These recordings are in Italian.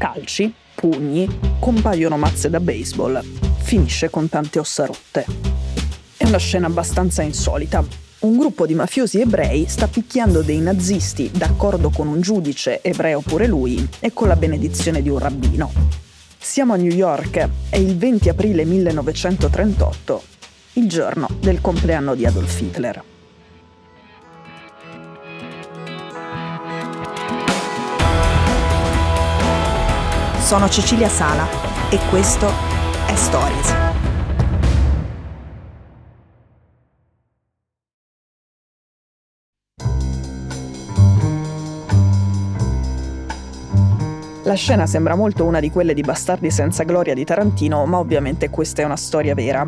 calci, pugni, compaiono mazze da baseball. Finisce con tante ossa rotte. È una scena abbastanza insolita. Un gruppo di mafiosi ebrei sta picchiando dei nazisti d'accordo con un giudice, ebreo pure lui, e con la benedizione di un rabbino. Siamo a New York, è il 20 aprile 1938, il giorno del compleanno di Adolf Hitler. Sono Cecilia Sala e questo è Stories. La scena sembra molto una di quelle di Bastardi senza gloria di Tarantino, ma ovviamente questa è una storia vera.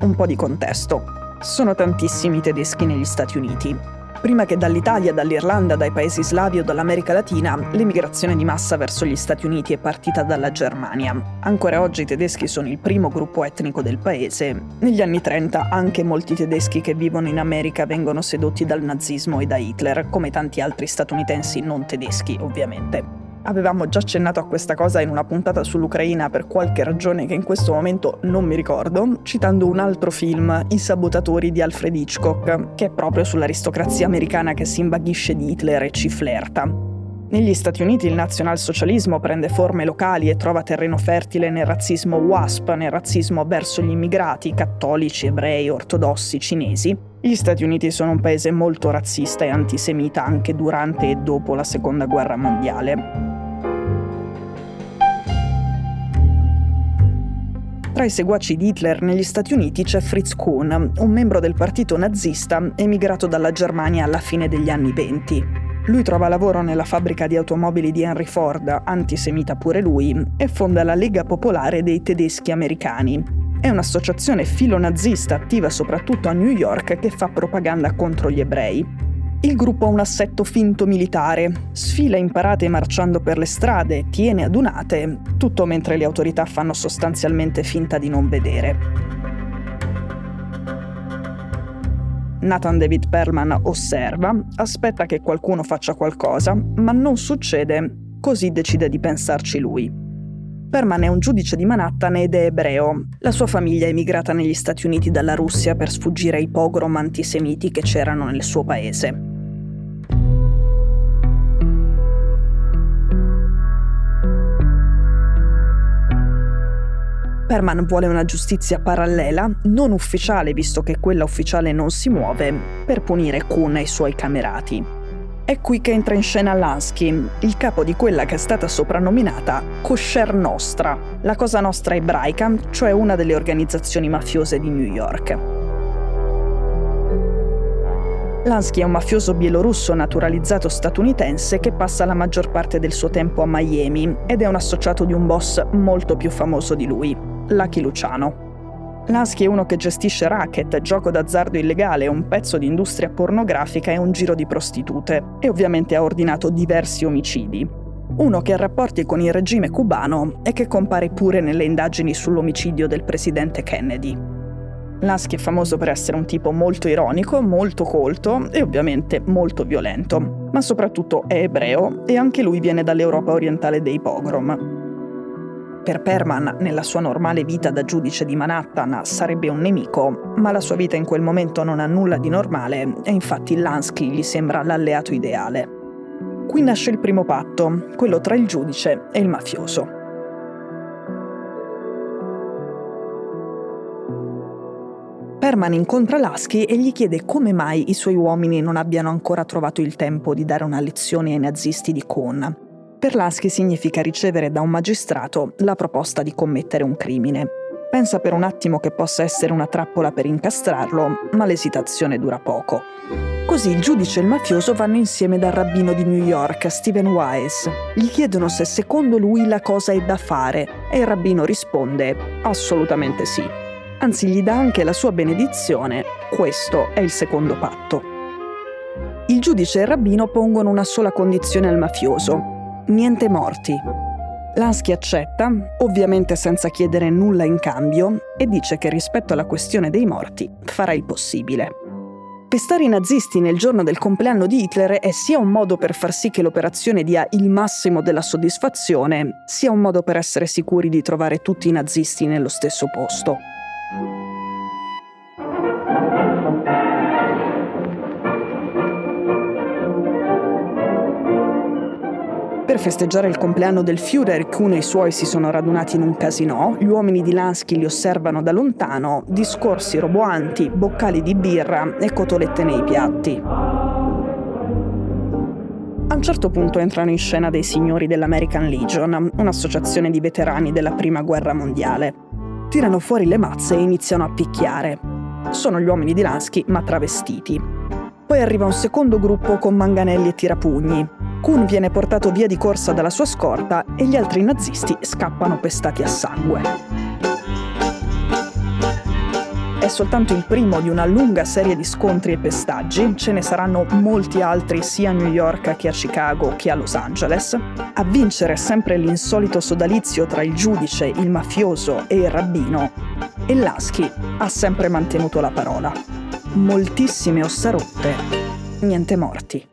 Un po' di contesto. Sono tantissimi tedeschi negli Stati Uniti prima che dall'Italia, dall'Irlanda, dai paesi slavi o dall'America Latina, l'emigrazione di massa verso gli Stati Uniti è partita dalla Germania. Ancora oggi i tedeschi sono il primo gruppo etnico del paese. Negli anni 30 anche molti tedeschi che vivono in America vengono sedotti dal nazismo e da Hitler, come tanti altri statunitensi non tedeschi, ovviamente. Avevamo già accennato a questa cosa in una puntata sull'Ucraina per qualche ragione che in questo momento non mi ricordo, citando un altro film, I sabotatori di Alfred Hitchcock, che è proprio sull'aristocrazia americana che si imbaghisce di Hitler e ci flirta. Negli Stati Uniti il nazionalsocialismo prende forme locali e trova terreno fertile nel razzismo WASP, nel razzismo verso gli immigrati, cattolici, ebrei, ortodossi, cinesi. Gli Stati Uniti sono un paese molto razzista e antisemita anche durante e dopo la Seconda Guerra Mondiale. Tra i seguaci di Hitler negli Stati Uniti c'è Fritz Kuhn, un membro del partito nazista emigrato dalla Germania alla fine degli anni venti. Lui trova lavoro nella fabbrica di automobili di Henry Ford, antisemita pure lui, e fonda la Lega Popolare dei Tedeschi Americani. È un'associazione filonazista attiva soprattutto a New York che fa propaganda contro gli ebrei. Il gruppo ha un assetto finto militare, sfila in parate marciando per le strade, tiene adunate, tutto mentre le autorità fanno sostanzialmente finta di non vedere. Nathan David Perlman osserva, aspetta che qualcuno faccia qualcosa, ma non succede, così decide di pensarci lui. Perman è un giudice di Manhattan ed è ebreo. La sua famiglia è emigrata negli Stati Uniti dalla Russia per sfuggire ai pogrom antisemiti che c'erano nel suo paese. Perman vuole una giustizia parallela, non ufficiale visto che quella ufficiale non si muove, per punire Kun e i suoi camerati. È qui che entra in scena Lansky, il capo di quella che è stata soprannominata Kosher Nostra, la Cosa Nostra ebraica, cioè una delle organizzazioni mafiose di New York. Lansky è un mafioso bielorusso naturalizzato statunitense che passa la maggior parte del suo tempo a Miami ed è un associato di un boss molto più famoso di lui, Lucky Luciano. Lansky è uno che gestisce racket, gioco d'azzardo illegale, un pezzo di industria pornografica e un giro di prostitute, e ovviamente ha ordinato diversi omicidi. Uno che ha rapporti con il regime cubano e che compare pure nelle indagini sull'omicidio del presidente Kennedy. Lansky è famoso per essere un tipo molto ironico, molto colto e ovviamente molto violento, ma soprattutto è ebreo e anche lui viene dall'Europa orientale dei pogrom. Per Perman, nella sua normale vita da giudice di Manhattan, sarebbe un nemico, ma la sua vita in quel momento non ha nulla di normale e infatti Lansky gli sembra l'alleato ideale. Qui nasce il primo patto, quello tra il giudice e il mafioso. Perman incontra Lasky e gli chiede come mai i suoi uomini non abbiano ancora trovato il tempo di dare una lezione ai nazisti di Kohn. Per Lasky significa ricevere da un magistrato la proposta di commettere un crimine. Pensa per un attimo che possa essere una trappola per incastrarlo, ma l'esitazione dura poco. Così il giudice e il mafioso vanno insieme dal rabbino di New York, Stephen Wise. Gli chiedono se secondo lui la cosa è da fare e il rabbino risponde assolutamente sì. Anzi gli dà anche la sua benedizione, questo è il secondo patto. Il giudice e il rabbino pongono una sola condizione al mafioso, niente morti. Lansky accetta, ovviamente senza chiedere nulla in cambio, e dice che rispetto alla questione dei morti farà il possibile. Pestare i nazisti nel giorno del compleanno di Hitler è sia un modo per far sì che l'operazione dia il massimo della soddisfazione, sia un modo per essere sicuri di trovare tutti i nazisti nello stesso posto. Per festeggiare il compleanno del Führer, Kuhn e i suoi si sono radunati in un casino, gli uomini di Lansky li osservano da lontano, discorsi roboanti, boccali di birra e cotolette nei piatti. A un certo punto entrano in scena dei signori dell'American Legion, un'associazione di veterani della Prima Guerra Mondiale. Tirano fuori le mazze e iniziano a picchiare. Sono gli uomini di Lansky, ma travestiti. Poi arriva un secondo gruppo con manganelli e tirapugni. Kuhn viene portato via di corsa dalla sua scorta e gli altri nazisti scappano pestati a sangue. È soltanto il primo di una lunga serie di scontri e pestaggi, ce ne saranno molti altri sia a New York che a Chicago che a Los Angeles. A vincere sempre l'insolito sodalizio tra il giudice, il mafioso e il rabbino. E Lasky ha sempre mantenuto la parola. Moltissime ossa rotte, niente morti.